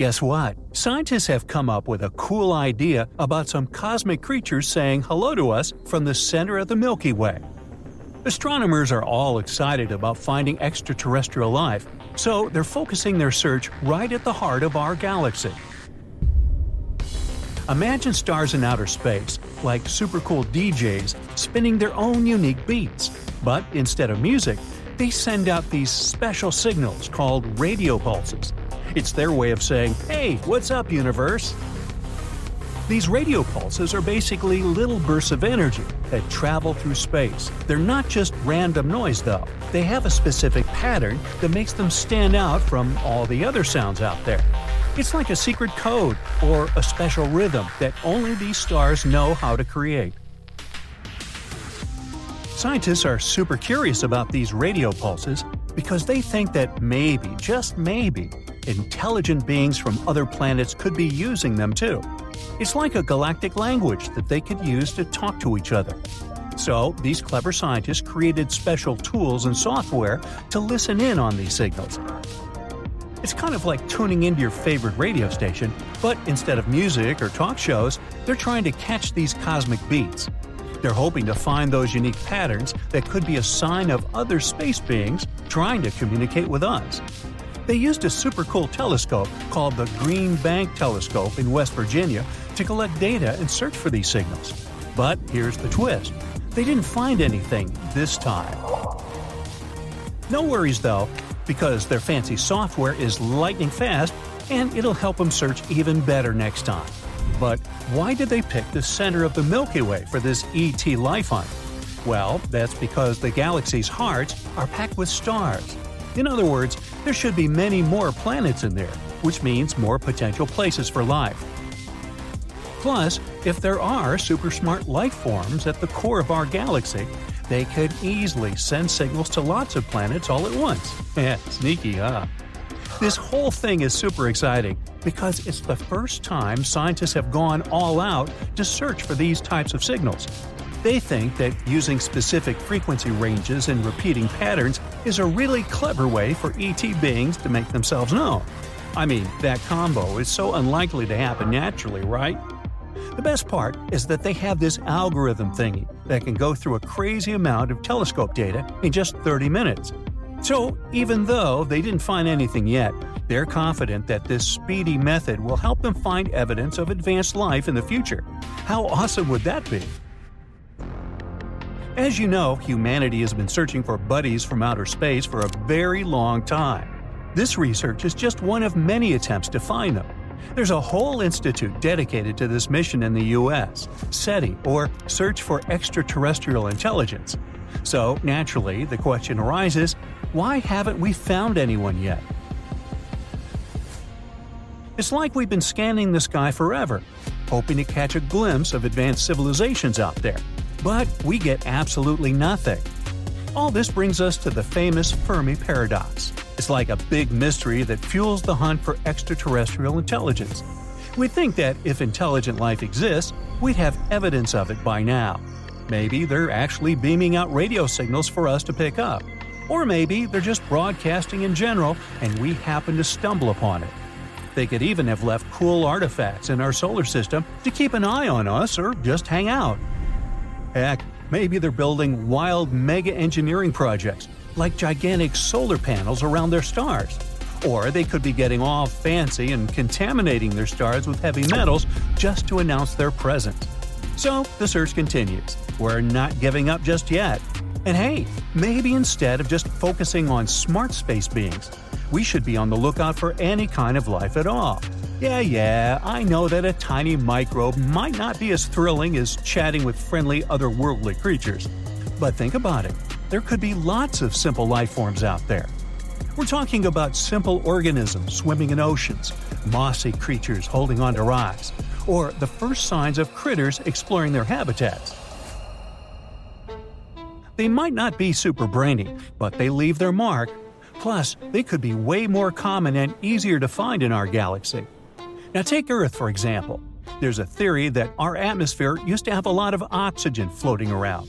Guess what? Scientists have come up with a cool idea about some cosmic creatures saying hello to us from the center of the Milky Way. Astronomers are all excited about finding extraterrestrial life, so they're focusing their search right at the heart of our galaxy. Imagine stars in outer space, like super cool DJs, spinning their own unique beats. But instead of music, they send out these special signals called radio pulses. It's their way of saying, Hey, what's up, universe? These radio pulses are basically little bursts of energy that travel through space. They're not just random noise, though. They have a specific pattern that makes them stand out from all the other sounds out there. It's like a secret code or a special rhythm that only these stars know how to create. Scientists are super curious about these radio pulses because they think that maybe, just maybe, intelligent beings from other planets could be using them too. It's like a galactic language that they could use to talk to each other. So, these clever scientists created special tools and software to listen in on these signals. It's kind of like tuning into your favorite radio station, but instead of music or talk shows, they're trying to catch these cosmic beats. They're hoping to find those unique patterns that could be a sign of other space beings trying to communicate with us. They used a super cool telescope called the Green Bank Telescope in West Virginia to collect data and search for these signals. But here's the twist they didn't find anything this time. No worries though, because their fancy software is lightning fast and it'll help them search even better next time. But why did they pick the center of the Milky Way for this ET life hunt? Well, that's because the galaxy's hearts are packed with stars. In other words, there should be many more planets in there, which means more potential places for life. Plus, if there are super smart life forms at the core of our galaxy, they could easily send signals to lots of planets all at once. Yeah, sneaky, huh? This whole thing is super exciting because it's the first time scientists have gone all out to search for these types of signals. They think that using specific frequency ranges and repeating patterns is a really clever way for ET beings to make themselves known. I mean, that combo is so unlikely to happen naturally, right? The best part is that they have this algorithm thingy that can go through a crazy amount of telescope data in just 30 minutes. So, even though they didn't find anything yet, they're confident that this speedy method will help them find evidence of advanced life in the future. How awesome would that be? As you know, humanity has been searching for buddies from outer space for a very long time. This research is just one of many attempts to find them. There's a whole institute dedicated to this mission in the US, SETI, or Search for Extraterrestrial Intelligence. So, naturally, the question arises why haven't we found anyone yet? It's like we've been scanning the sky forever, hoping to catch a glimpse of advanced civilizations out there. But we get absolutely nothing. All this brings us to the famous Fermi paradox. It's like a big mystery that fuels the hunt for extraterrestrial intelligence. We think that if intelligent life exists, we'd have evidence of it by now. Maybe they're actually beaming out radio signals for us to pick up. Or maybe they're just broadcasting in general and we happen to stumble upon it. They could even have left cool artifacts in our solar system to keep an eye on us or just hang out. Heck, maybe they're building wild mega engineering projects, like gigantic solar panels around their stars. Or they could be getting all fancy and contaminating their stars with heavy metals just to announce their presence. So the search continues. We're not giving up just yet. And hey, maybe instead of just focusing on smart space beings, we should be on the lookout for any kind of life at all. Yeah, yeah, I know that a tiny microbe might not be as thrilling as chatting with friendly otherworldly creatures. But think about it there could be lots of simple life forms out there. We're talking about simple organisms swimming in oceans, mossy creatures holding onto rocks, or the first signs of critters exploring their habitats. They might not be super brainy, but they leave their mark. Plus, they could be way more common and easier to find in our galaxy. Now, take Earth for example. There's a theory that our atmosphere used to have a lot of oxygen floating around.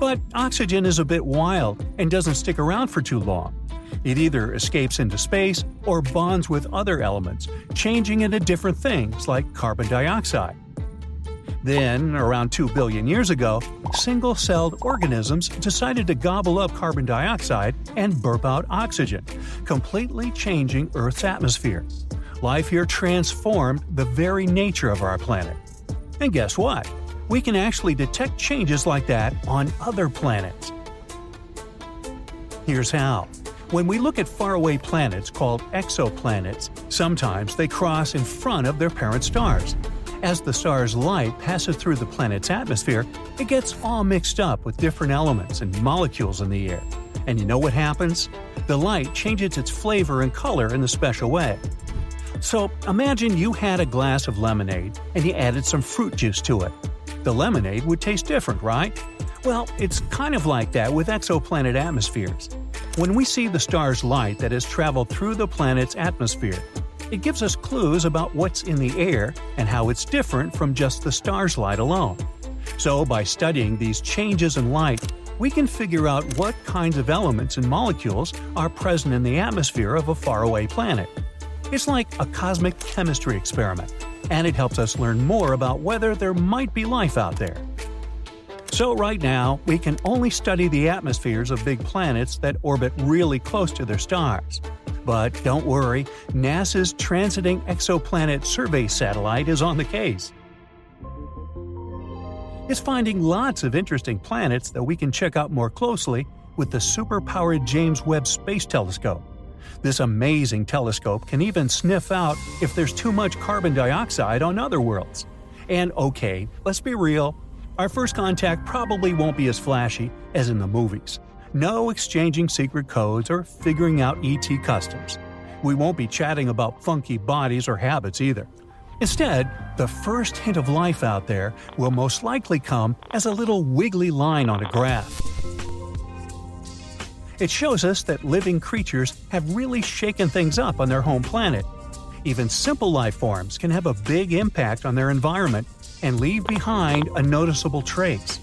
But oxygen is a bit wild and doesn't stick around for too long. It either escapes into space or bonds with other elements, changing into different things like carbon dioxide. Then, around 2 billion years ago, single celled organisms decided to gobble up carbon dioxide and burp out oxygen, completely changing Earth's atmosphere. Life here transformed the very nature of our planet. And guess what? We can actually detect changes like that on other planets. Here's how. When we look at faraway planets called exoplanets, sometimes they cross in front of their parent stars. As the star's light passes through the planet's atmosphere, it gets all mixed up with different elements and molecules in the air. And you know what happens? The light changes its flavor and color in a special way. So imagine you had a glass of lemonade and you added some fruit juice to it. The lemonade would taste different, right? Well, it's kind of like that with exoplanet atmospheres. When we see the star's light that has traveled through the planet's atmosphere, it gives us clues about what's in the air and how it's different from just the star's light alone. So, by studying these changes in light, we can figure out what kinds of elements and molecules are present in the atmosphere of a faraway planet. It's like a cosmic chemistry experiment, and it helps us learn more about whether there might be life out there. So, right now, we can only study the atmospheres of big planets that orbit really close to their stars. But don't worry, NASA's Transiting Exoplanet Survey satellite is on the case. It's finding lots of interesting planets that we can check out more closely with the super-powered James Webb Space Telescope. This amazing telescope can even sniff out if there's too much carbon dioxide on other worlds. And okay, let's be real, our first contact probably won't be as flashy as in the movies. No exchanging secret codes or figuring out ET customs. We won't be chatting about funky bodies or habits either. Instead, the first hint of life out there will most likely come as a little wiggly line on a graph. It shows us that living creatures have really shaken things up on their home planet. Even simple life forms can have a big impact on their environment and leave behind a noticeable trace.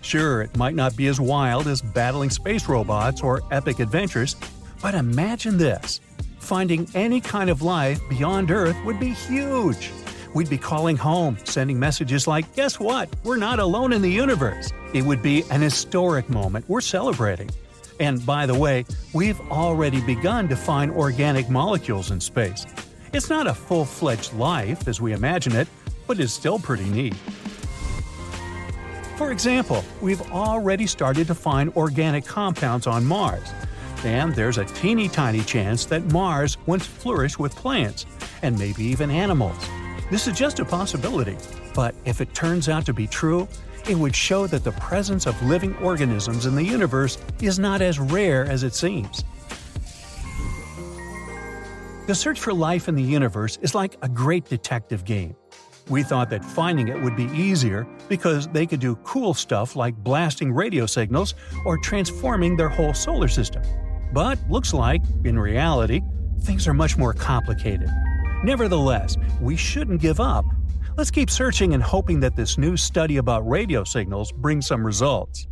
Sure, it might not be as wild as battling space robots or epic adventures, but imagine this finding any kind of life beyond Earth would be huge. We'd be calling home, sending messages like, Guess what? We're not alone in the universe. It would be an historic moment we're celebrating. And by the way, we've already begun to find organic molecules in space. It's not a full fledged life as we imagine it, but is still pretty neat. For example, we've already started to find organic compounds on Mars, and there's a teeny tiny chance that Mars once flourished with plants, and maybe even animals. This is just a possibility, but if it turns out to be true, it would show that the presence of living organisms in the universe is not as rare as it seems. The search for life in the universe is like a great detective game. We thought that finding it would be easier because they could do cool stuff like blasting radio signals or transforming their whole solar system. But looks like, in reality, things are much more complicated. Nevertheless, we shouldn't give up. Let's keep searching and hoping that this new study about radio signals brings some results.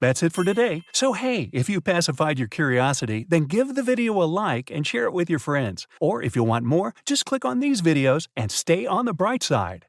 That's it for today. So hey, if you pacified your curiosity, then give the video a like and share it with your friends. Or if you want more, just click on these videos and stay on the bright side.